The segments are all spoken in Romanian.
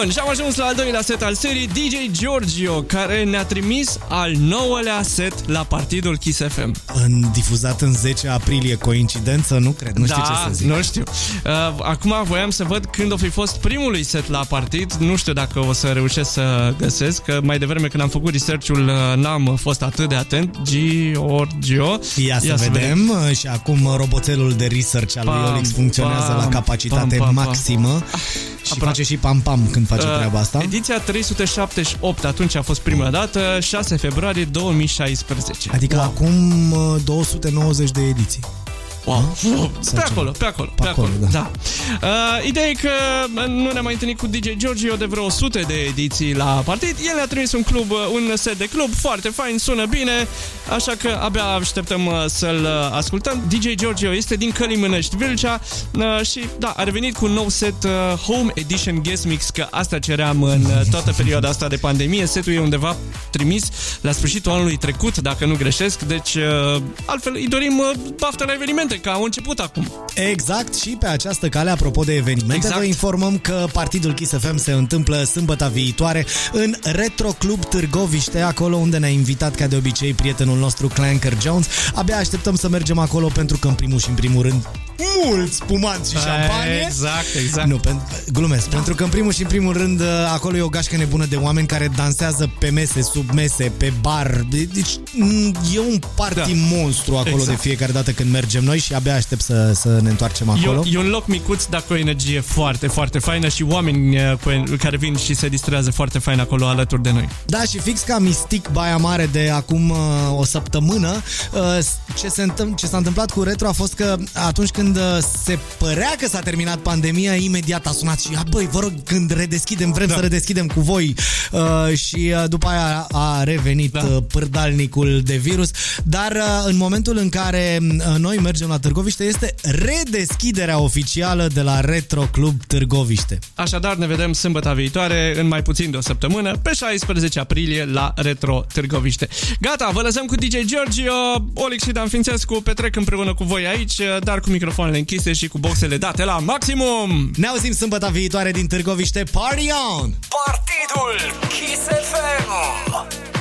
Bun, și am ajuns la al doilea set al serii DJ Giorgio, care ne-a trimis al nouălea set la partidul Kiss FM. În, difuzat în 10 aprilie, coincidență? Nu cred, nu știu da, ce să zic. nu știu. Uh, acum voiam să văd când o fi fost primului set la partid. Nu știu dacă o să reușesc să găsesc, că mai devreme când am făcut research-ul uh, n-am fost atât de atent. Giorgio. Ia să, Ia să vedem. vedem. Și acum roboțelul de research al lui Olix funcționează pam, la capacitate pam, pam, maximă. pam. Și Apra... face și pam-pam când face Uh, treaba asta. Ediția 378, atunci a fost prima dată, 6 februarie 2016. Adică Wow. acum uh, 290 de ediții. Wow. Nu? Pe Sau acolo, ceva. pe acolo, Pe pe acolo, acolo, da. da. Uh, ideea e că nu ne-am mai întâlnit cu DJ Giorgio de vreo 100 de ediții la partid. El ne-a trimis un club, un set de club foarte fain, sună bine, așa că abia așteptăm uh, să-l uh, ascultăm. DJ Giorgio este din Călimânești, Vâlcea uh, și da, a revenit cu un nou set uh, Home Edition Guest Mix, că asta ceream în uh, toată perioada asta de pandemie. Setul e undeva trimis la sfârșitul anului trecut, dacă nu greșesc, deci uh, altfel îi dorim uh, baftă la evenimente, că au început acum. Exact și pe această cale, apropo de evenimente, Exact. vă informăm că partidul Kiss FM se întâmplă sâmbătă viitoare în Retro Club Târgoviște, acolo unde ne-a invitat ca de obicei prietenul nostru Clanker Jones. Abia așteptăm să mergem acolo pentru că în primul și în primul rând mult spumanți și șampanie. Exact, exact. Nu, pen, glumesc, da. pentru că în primul și în primul rând acolo e o gașcă nebună de oameni care dansează pe mese, sub mese, pe bar. De- Deci m, e un party Da. monstru acolo Exact. de fiecare dată când mergem noi și abia aștept să, să ne întoarcem acolo. E, e un loc micuț, dar cu o energie foarte, foarte faină și oameni eh, cu, care vin și se distrează foarte fain acolo alături de noi. Da, și fix ca Mistic Baia Mare de acum uh, o săptămână, uh, ce, se întâm- ce s-a întâmplat cu Retro a fost că atunci când uh, se părea că s-a terminat pandemia, imediat a sunat și a, băi, vă rog, când redeschidem, vrem da. să redeschidem cu voi. Uh, și uh, după aia a revenit da. uh, pârdalnicul de virus. Dar uh, în momentul în care uh, noi mergem la Târgoviște, este redeschiderea oficială de la Retro Club Târgoviște. Așadar, ne vedem sâmbătă viitoare, în mai puțin de o săptămână, pe 16 aprilie, la Retro Târgoviște. Gata, vă lăsăm cu DJ Giorgio, Olix și Dan Fințescu petrec împreună cu voi aici, dar cu microfoanele închise și cu boxele date la maximum! Ne auzim sâmbătă viitoare din Târgoviște. Party on! Partidul Kiss FM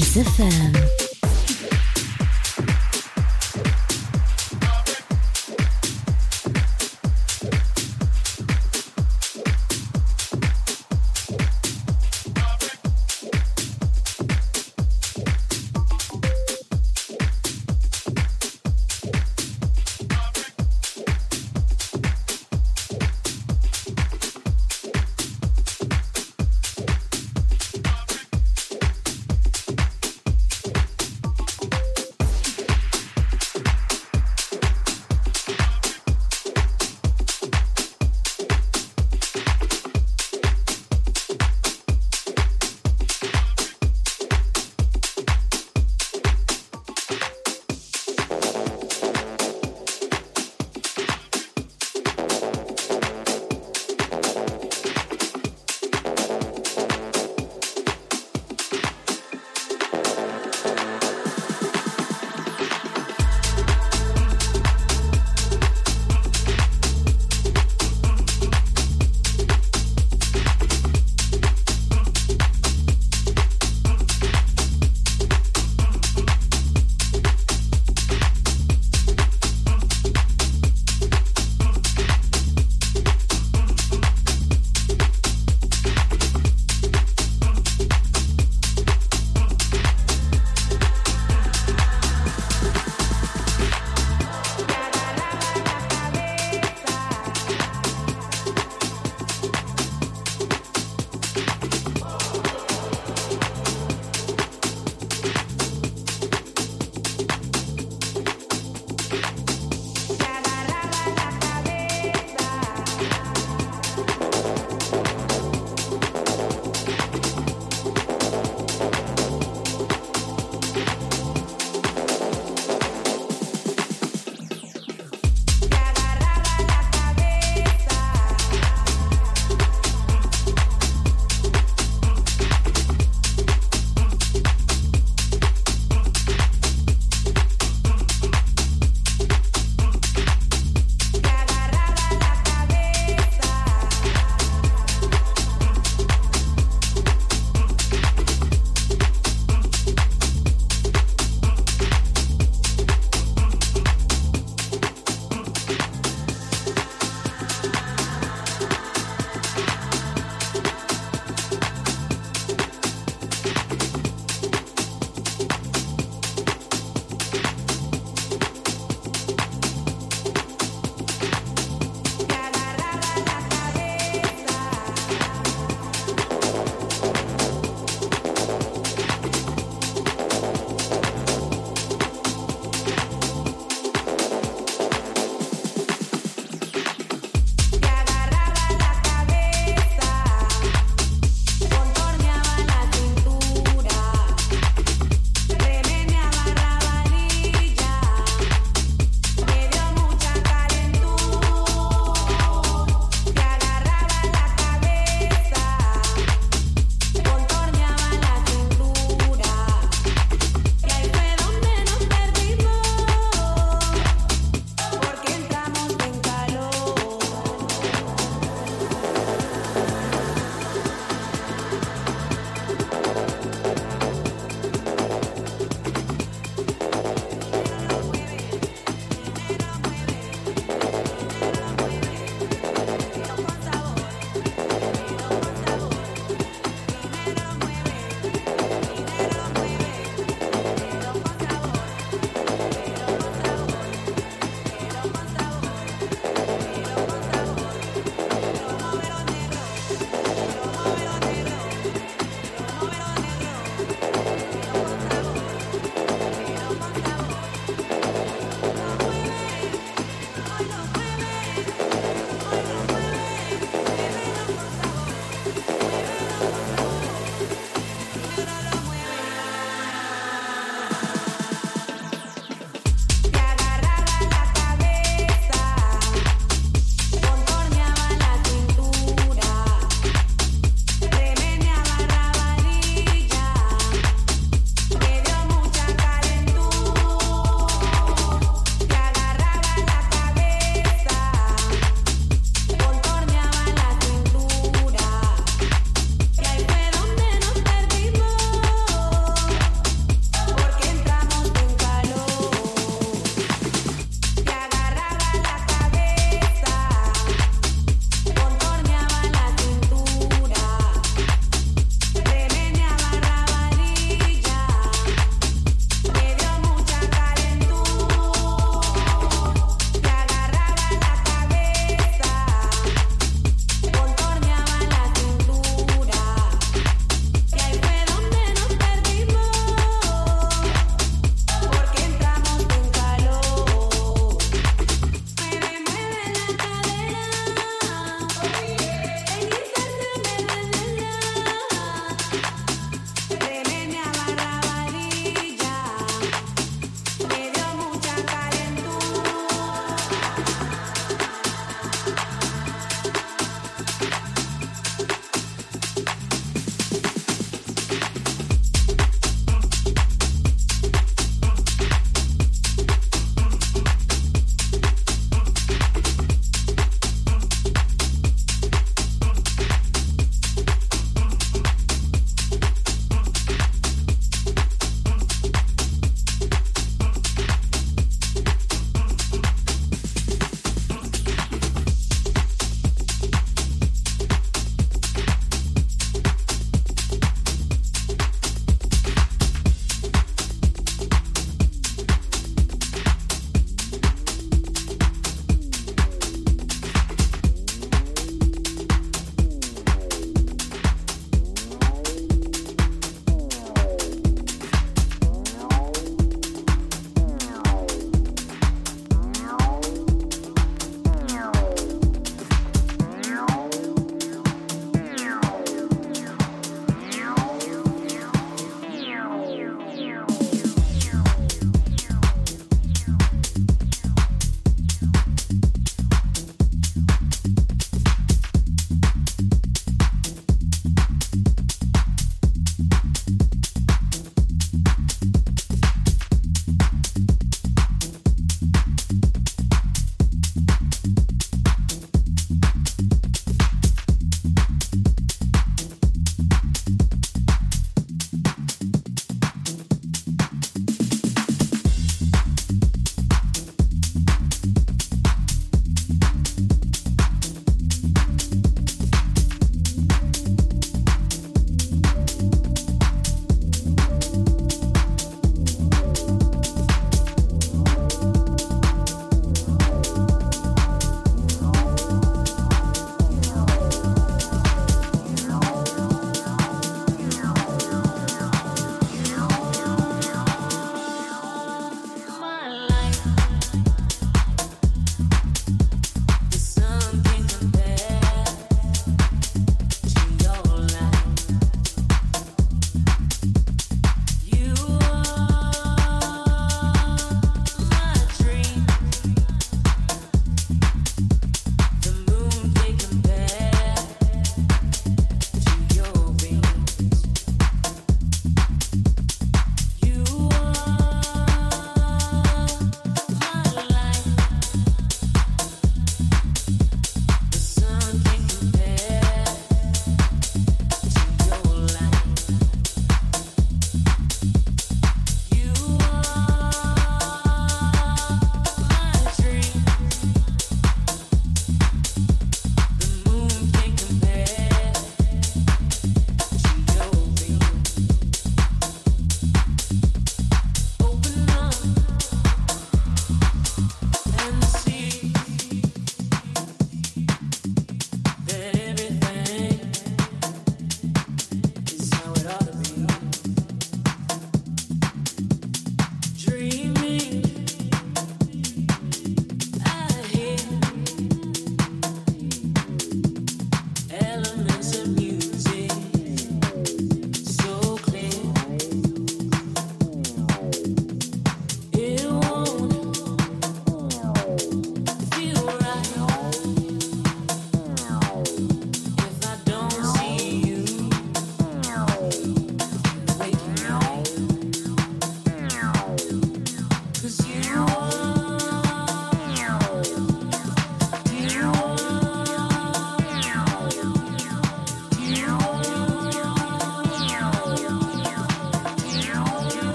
Kiss FM.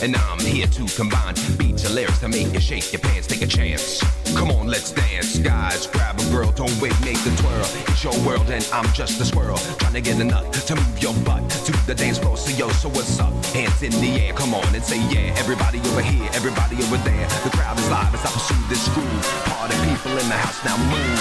And I'm here to combine beats and lyrics to make you shake your pants, take a chance. Come on, let's dance, guys. Grab a girl, don't wait, make the twirl. It's your world and I'm just a squirrel. Trying to get a nut to move your butt to the dance floor. So yo, so what's up? Hands in the air, come on and say yeah. Everybody over here, everybody over there. The crowd is live as I pursue this groove. Party people in the house now move.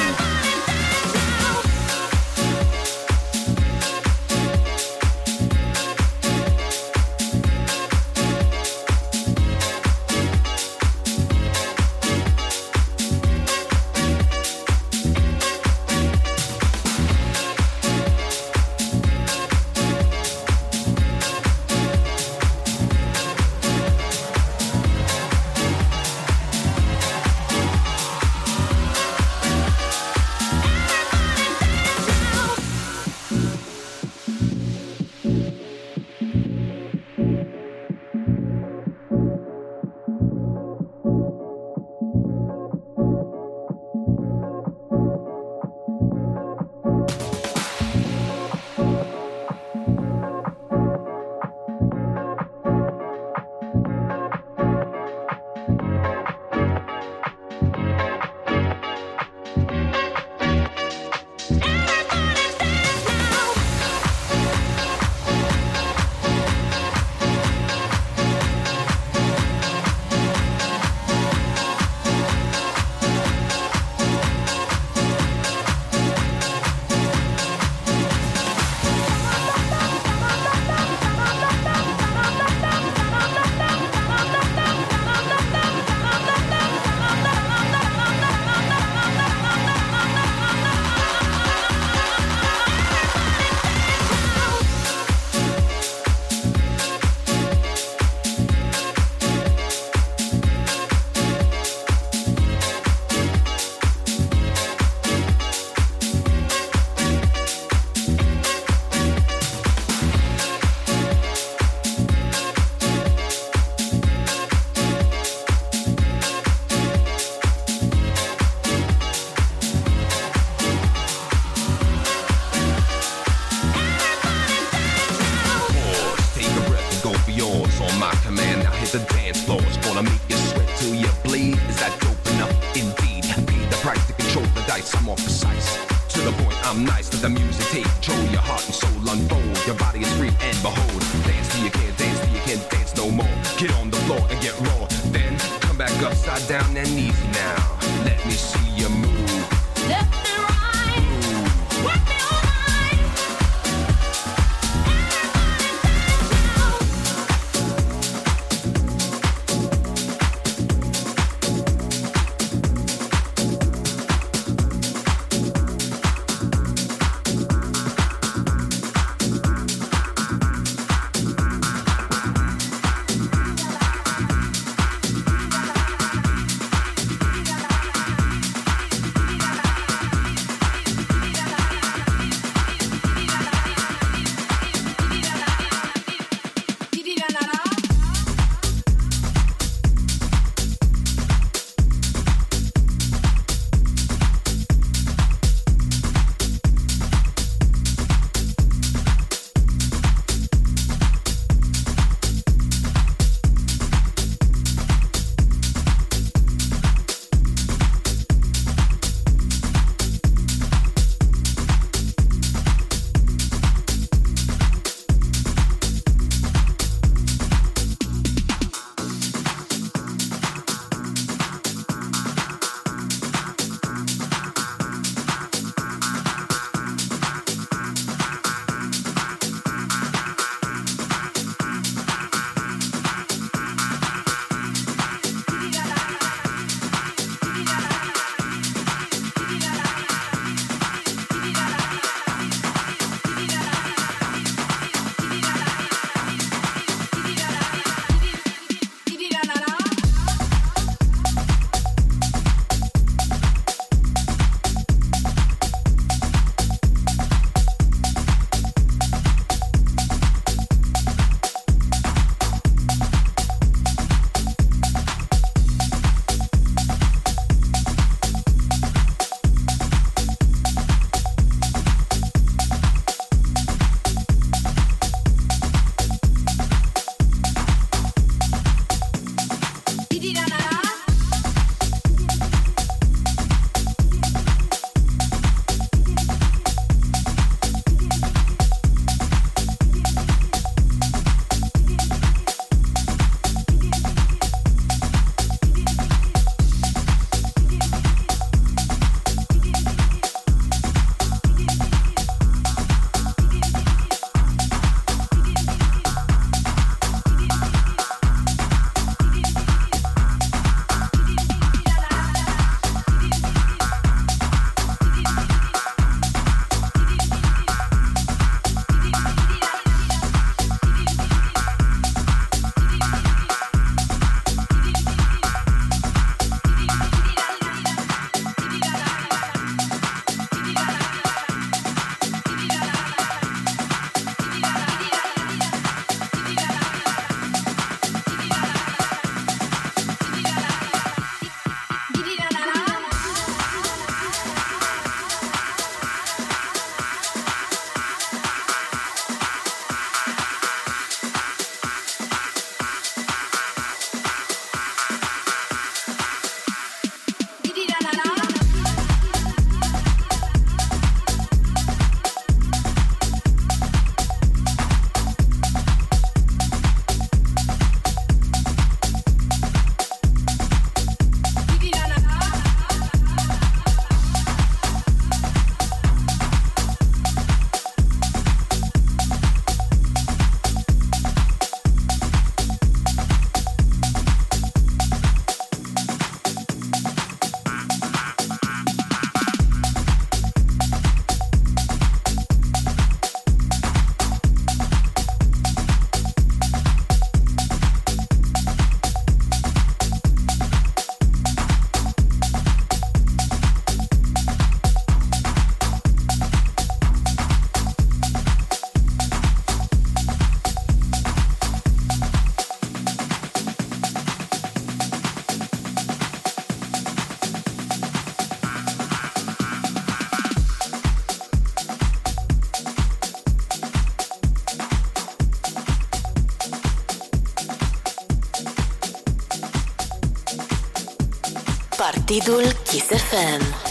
Partidul Kiss FM.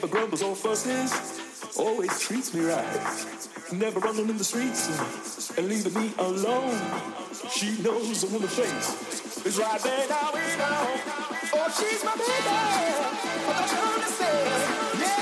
never grumbles or fusses, always treats me right. Never running in the streets and leaving me alone. She knows I'm in the face. It's right there now we know. Oh, she's my baby. I don't say, Yeah.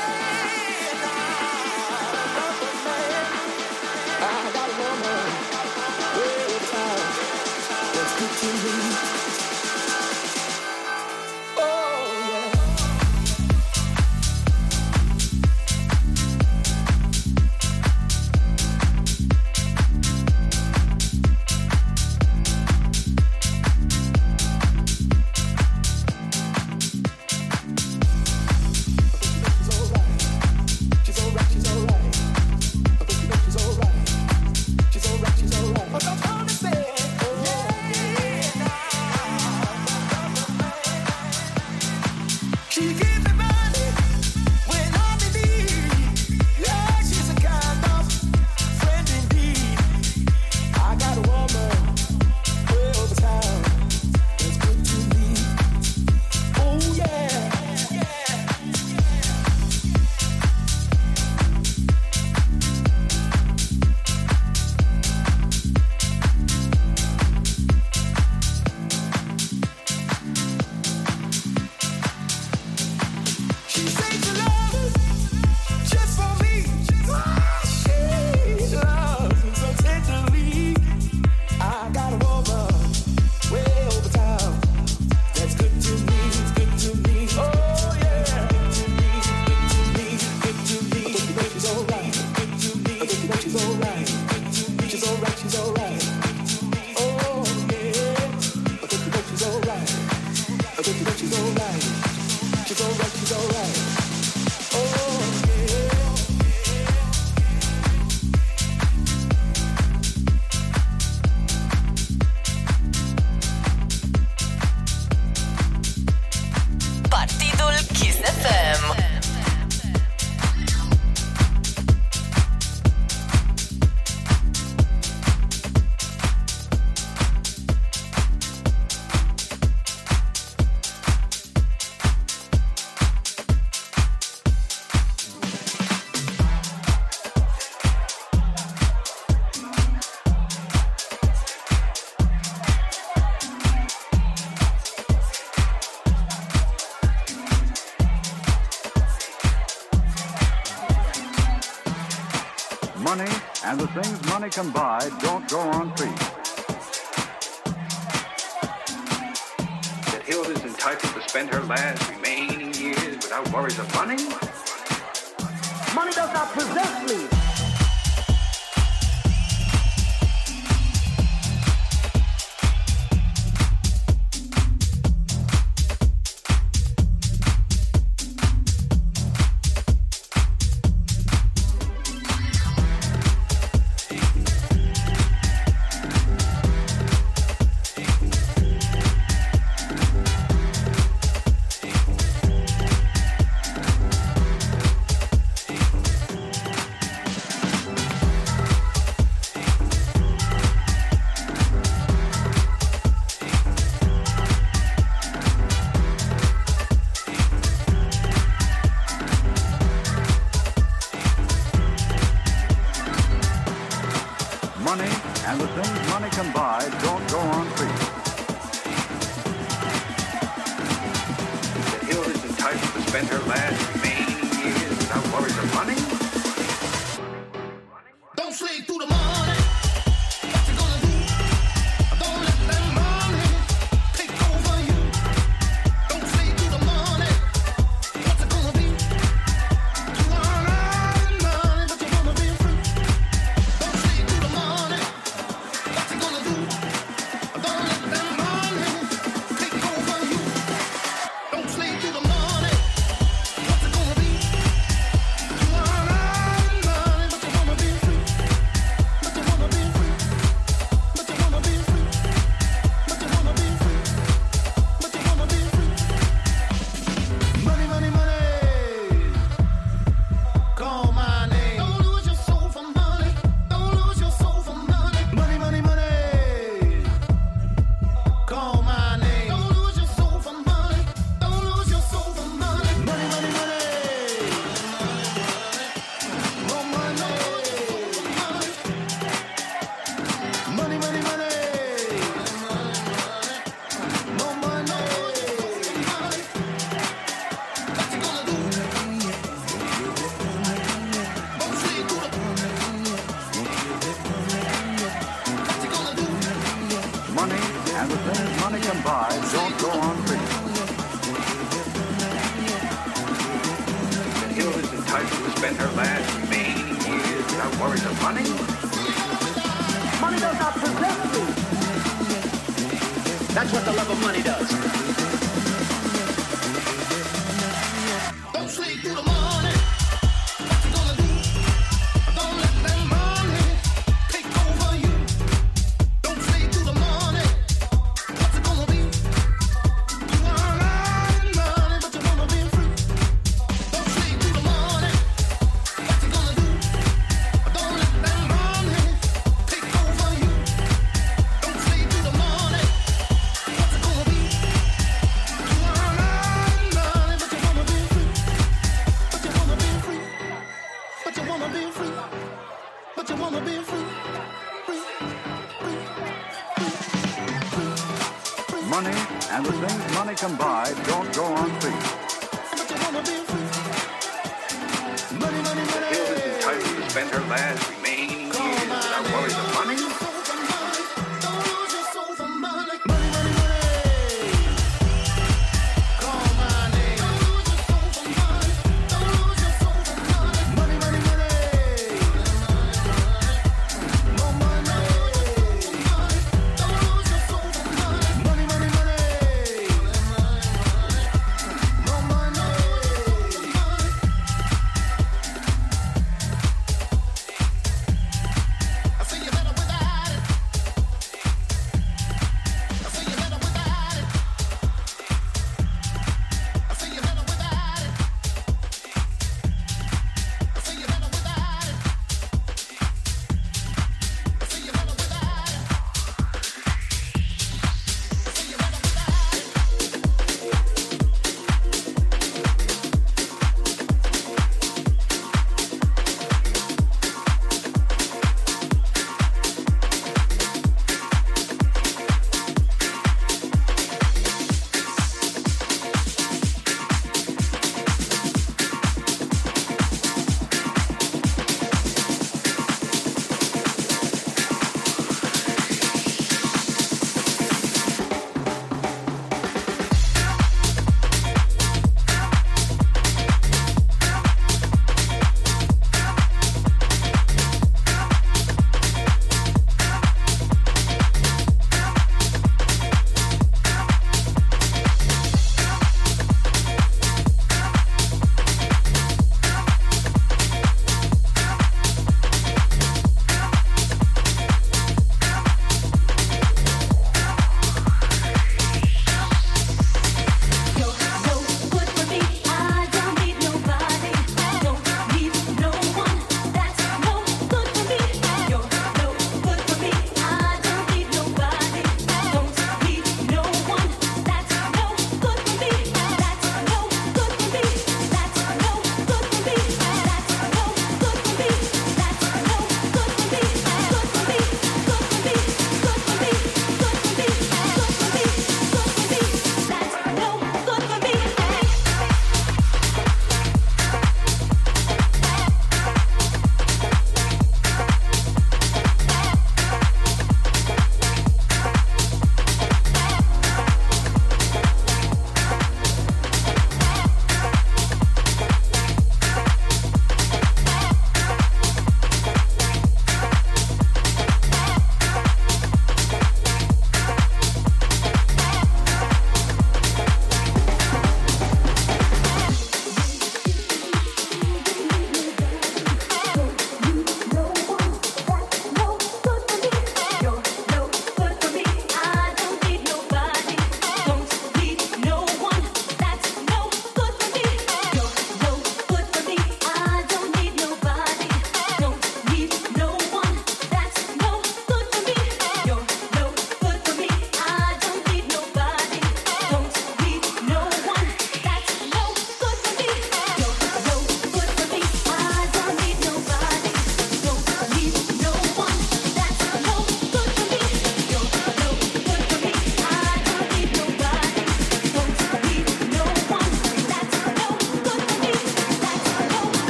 and the things money can buy don't go on trees. That Hilda's entitled to spend her last remaining years without worries of money? spend her last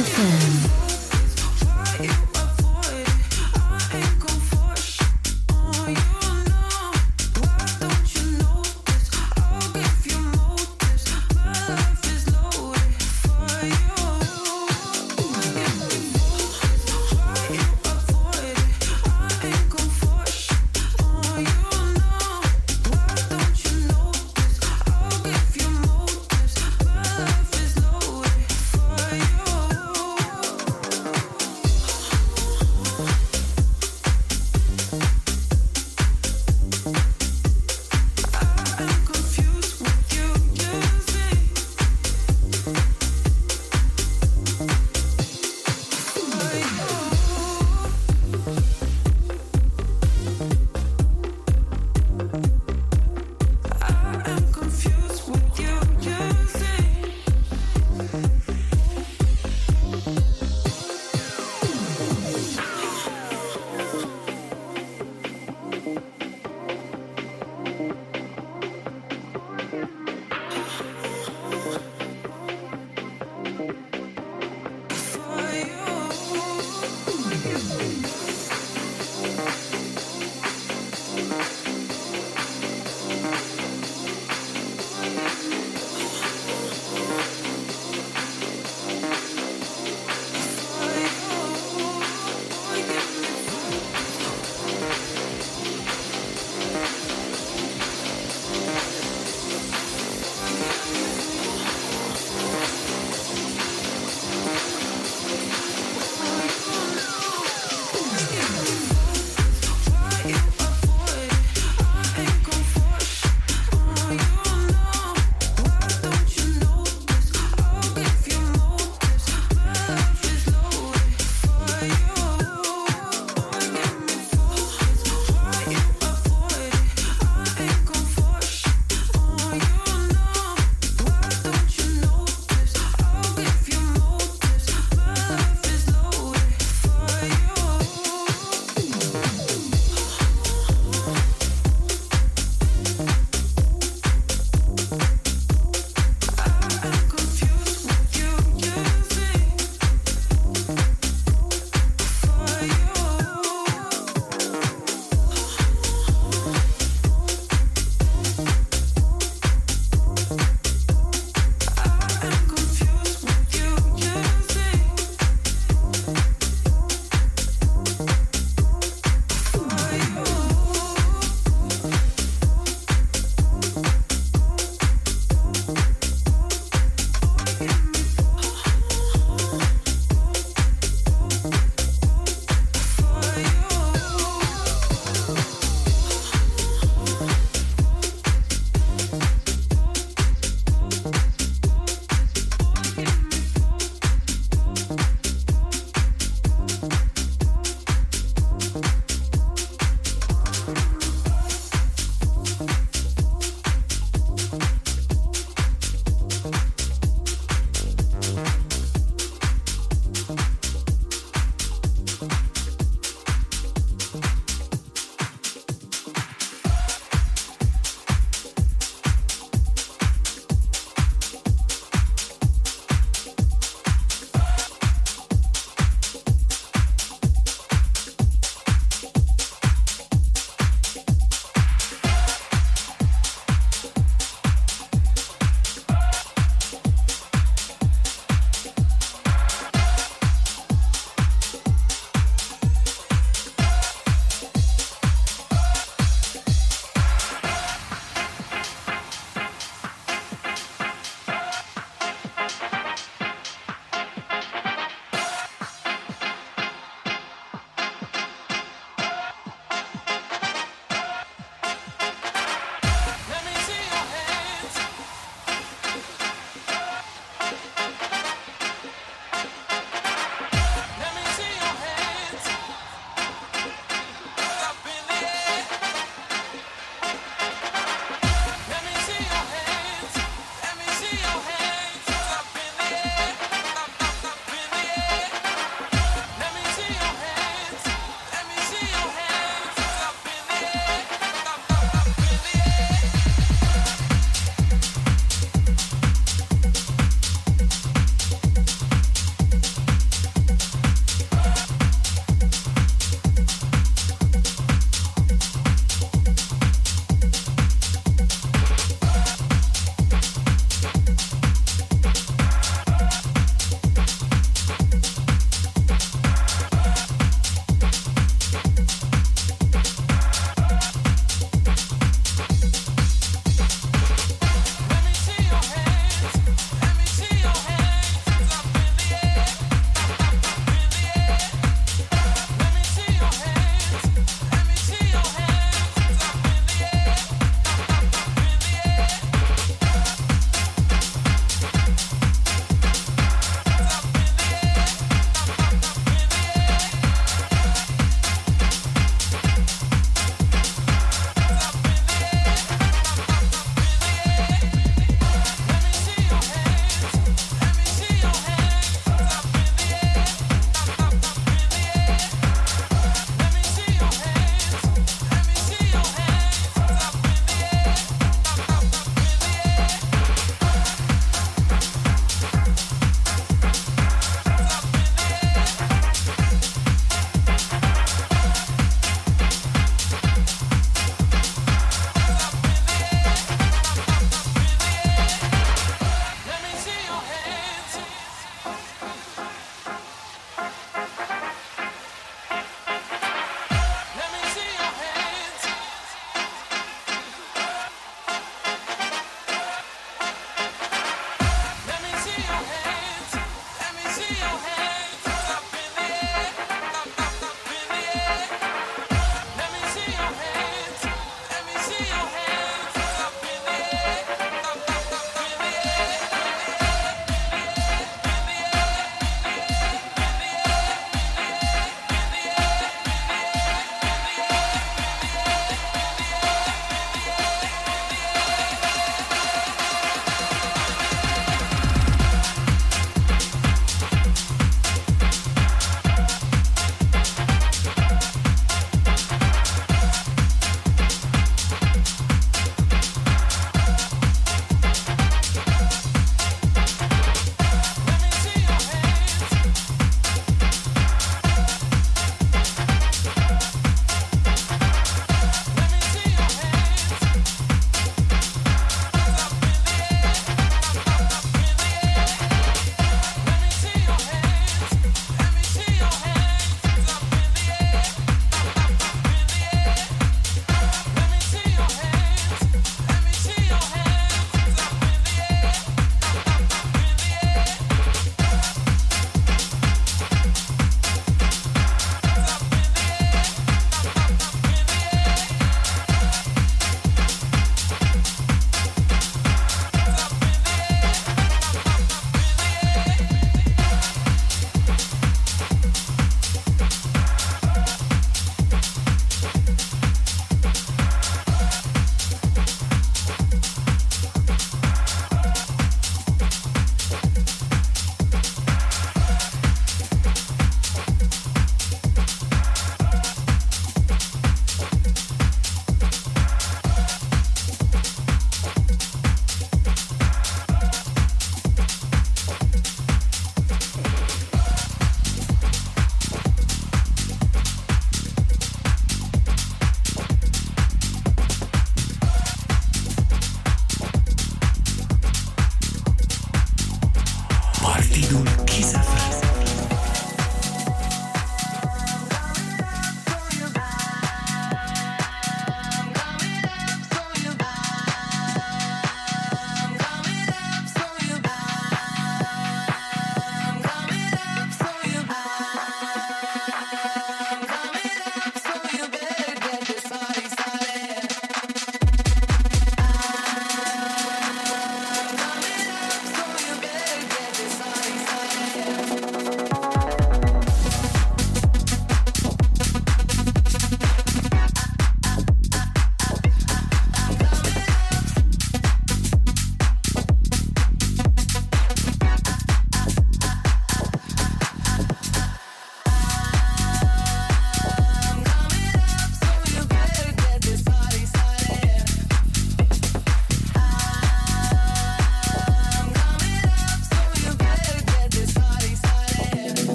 France.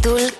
Pitbull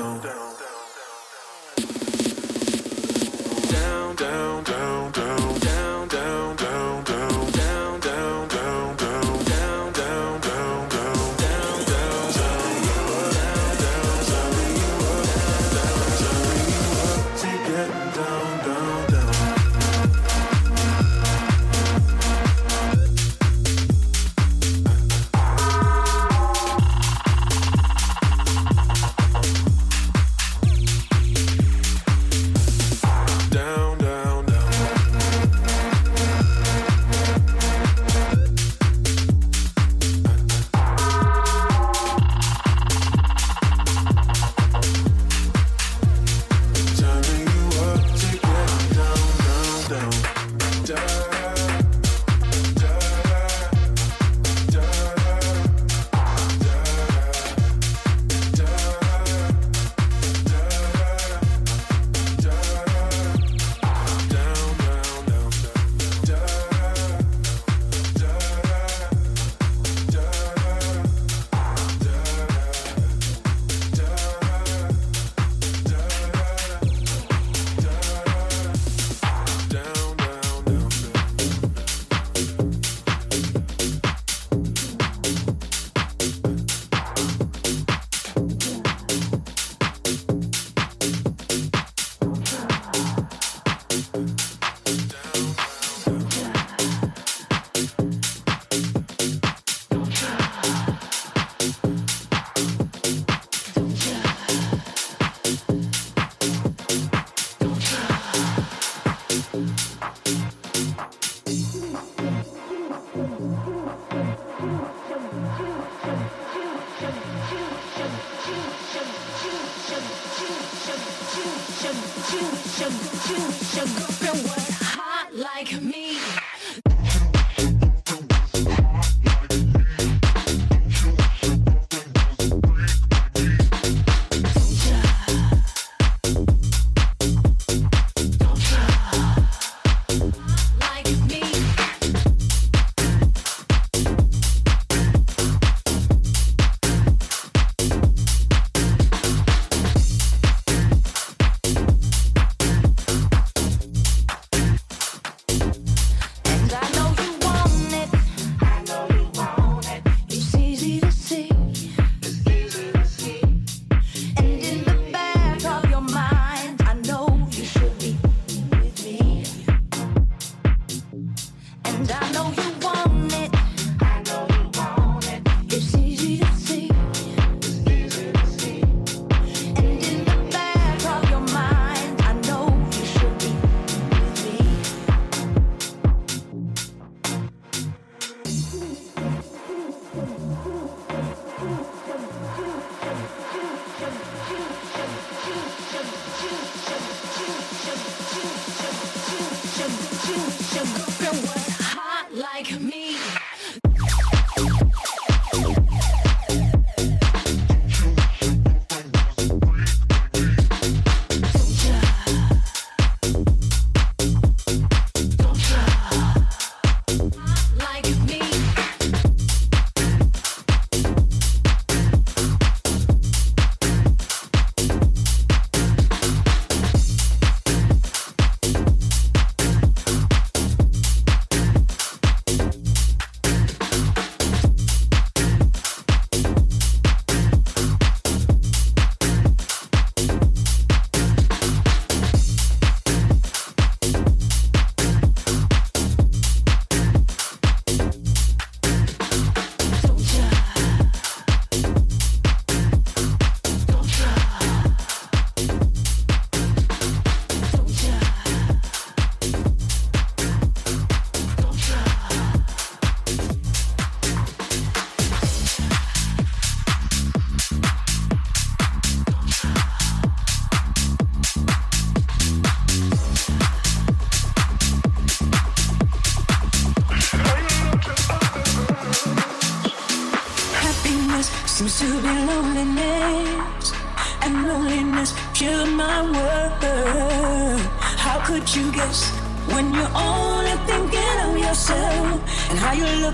Down,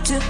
to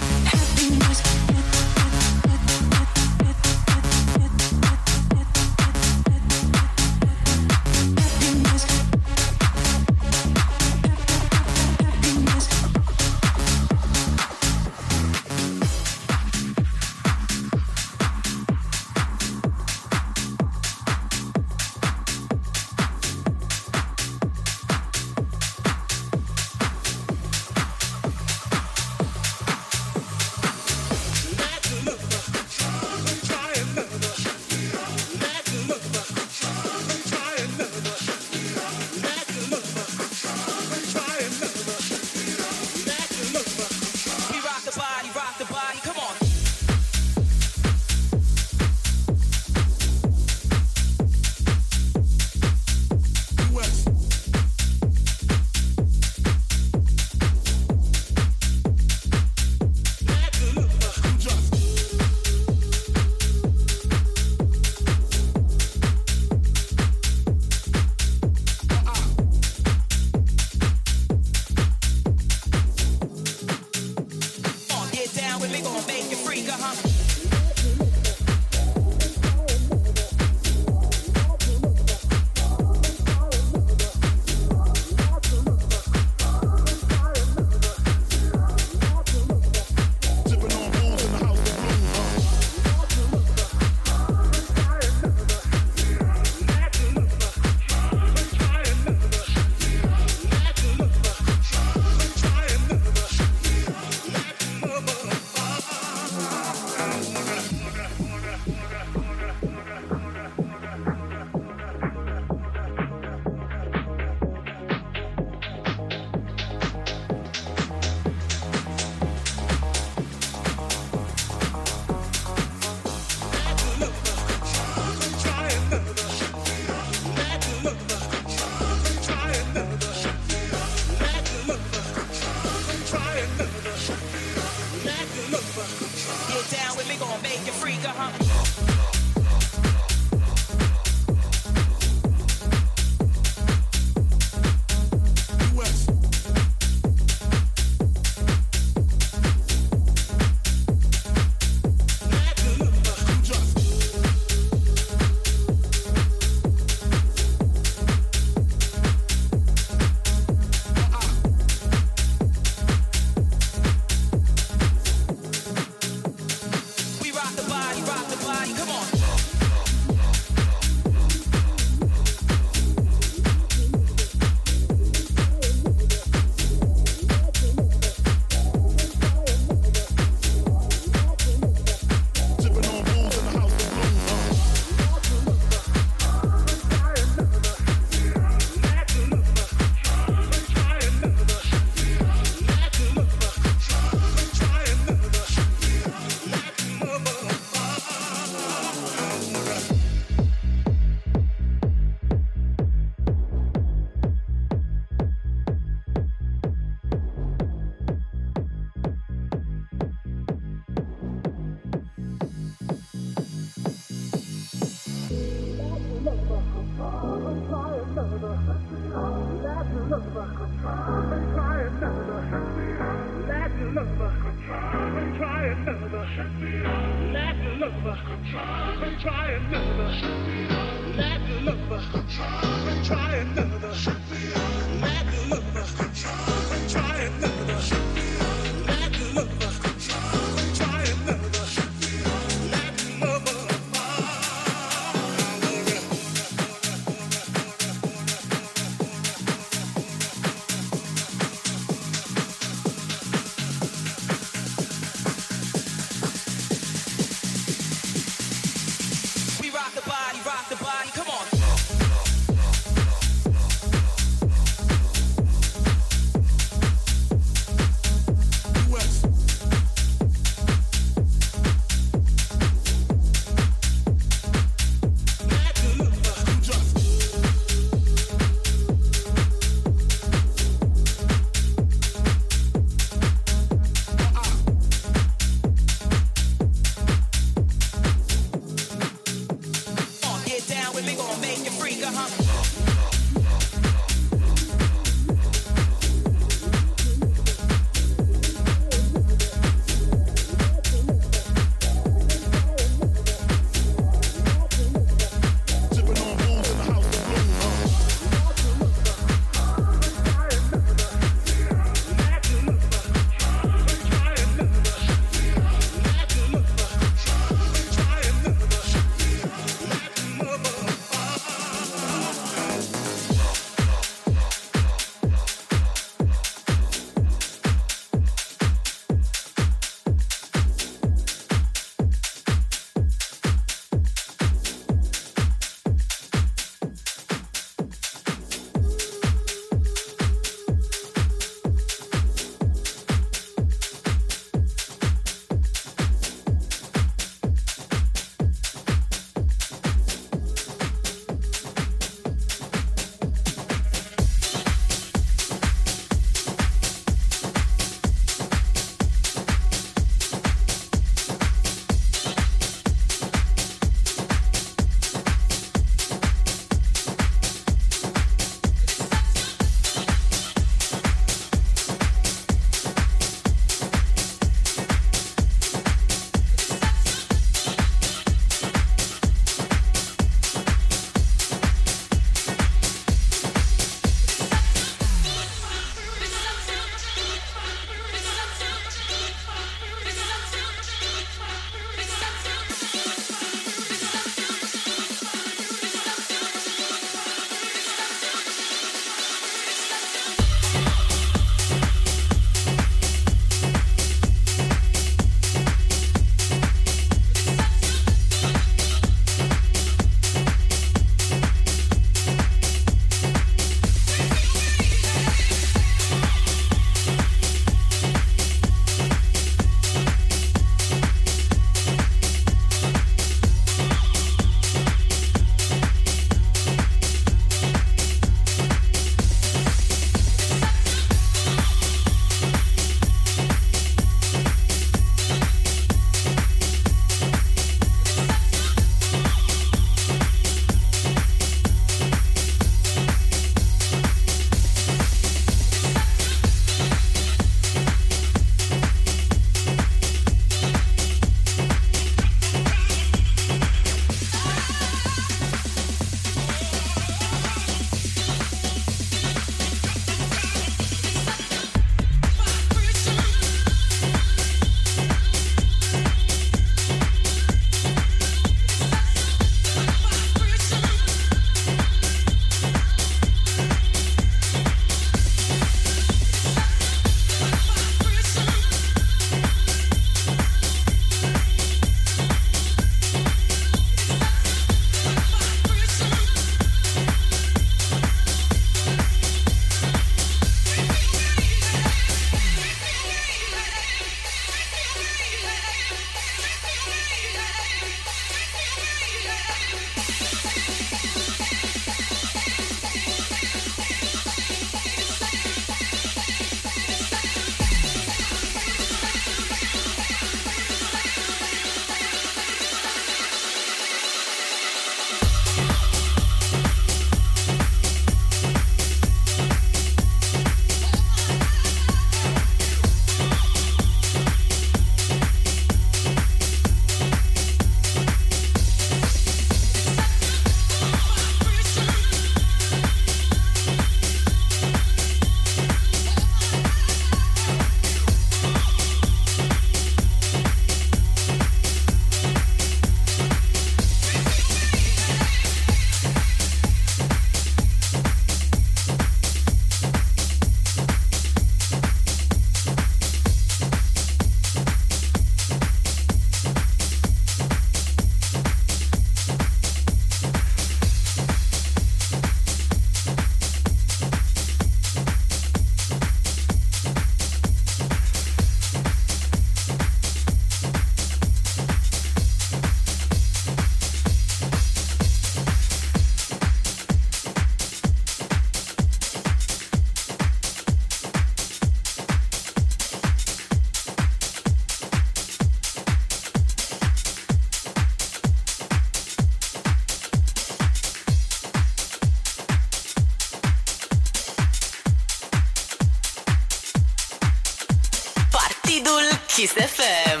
Kiss FM.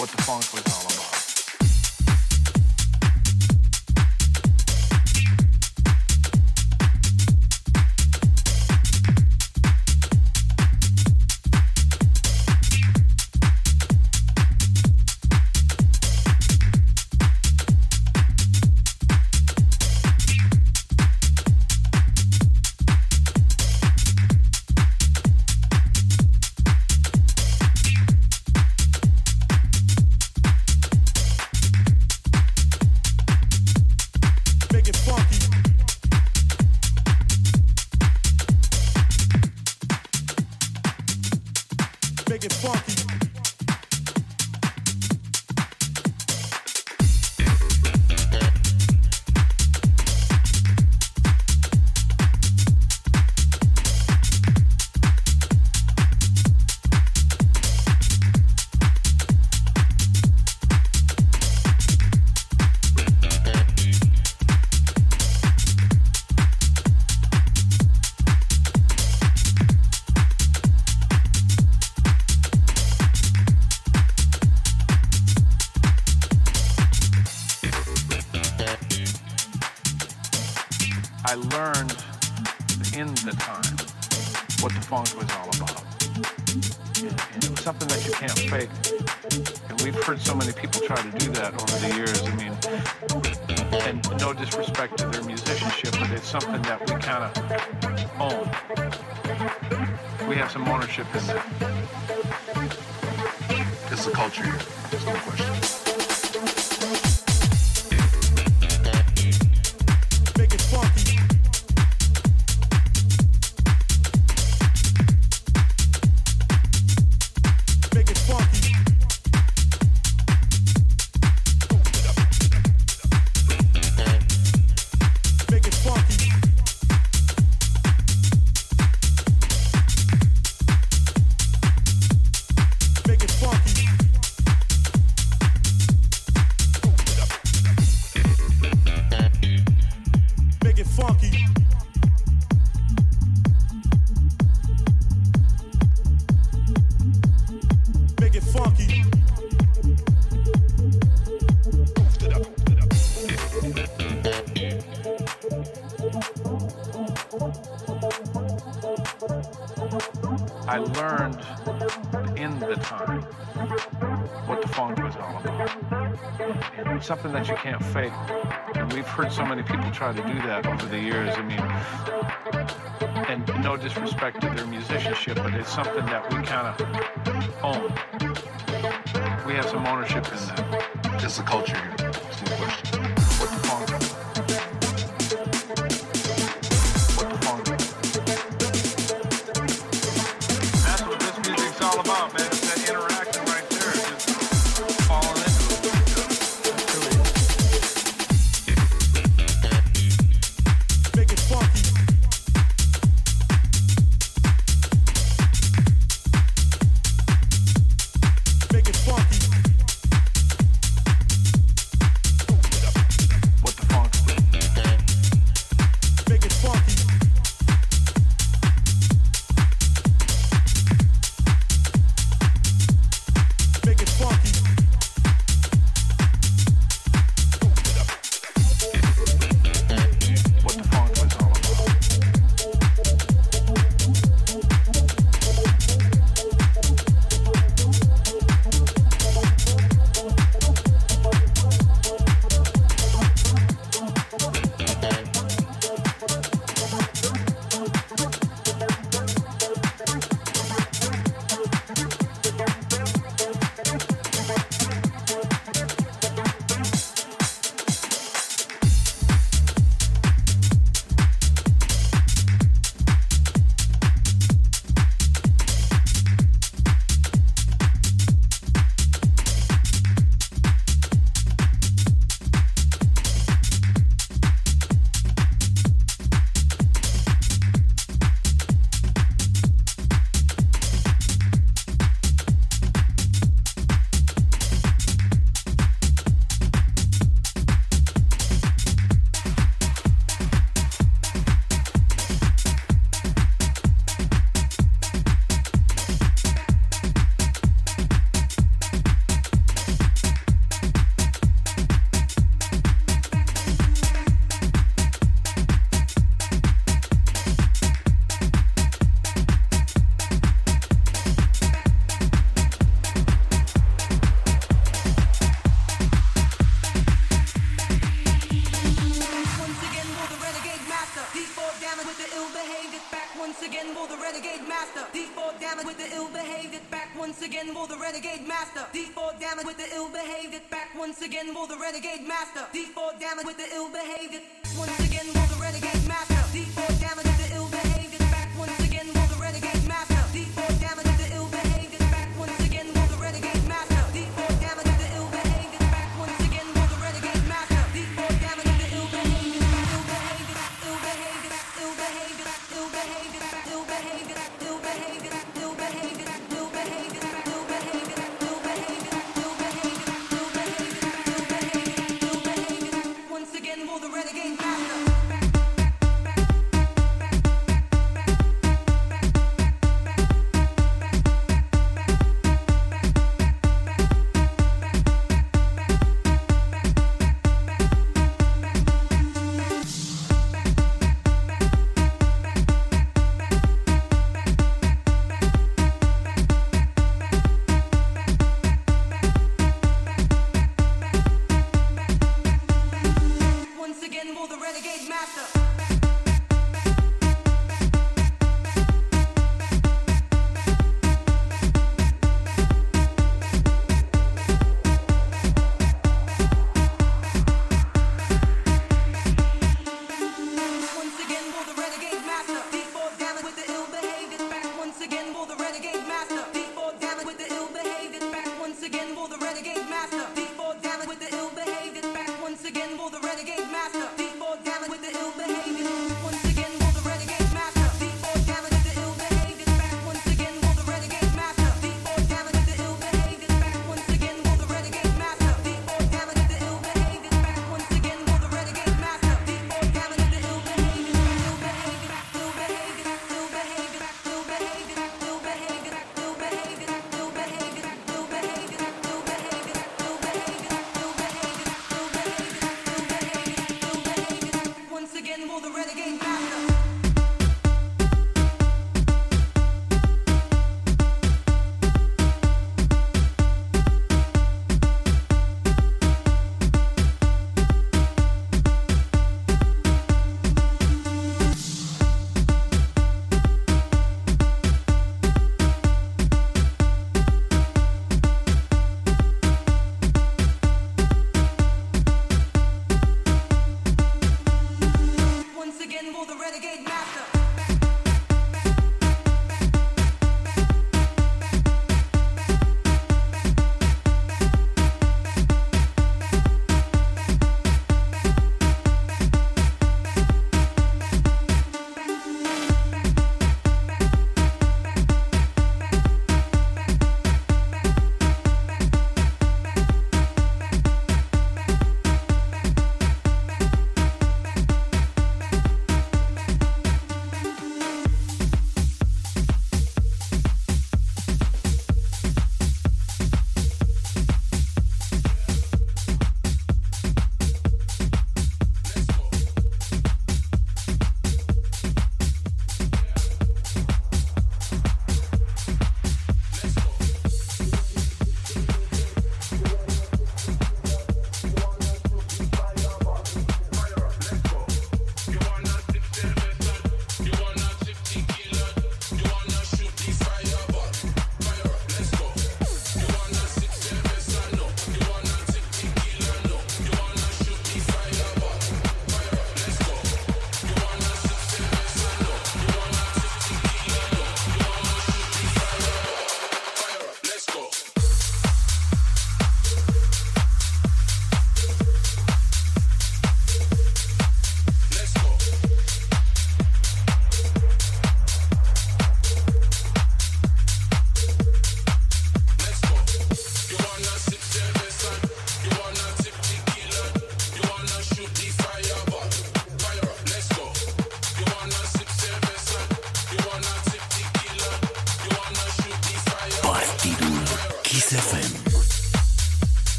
What the funk was on? something that you can't fake. And we've heard so many people try to do that over the years. I mean, and no disrespect to their musicianship, but it's something that we kind of own. We have some ownership in that. It's a culture here.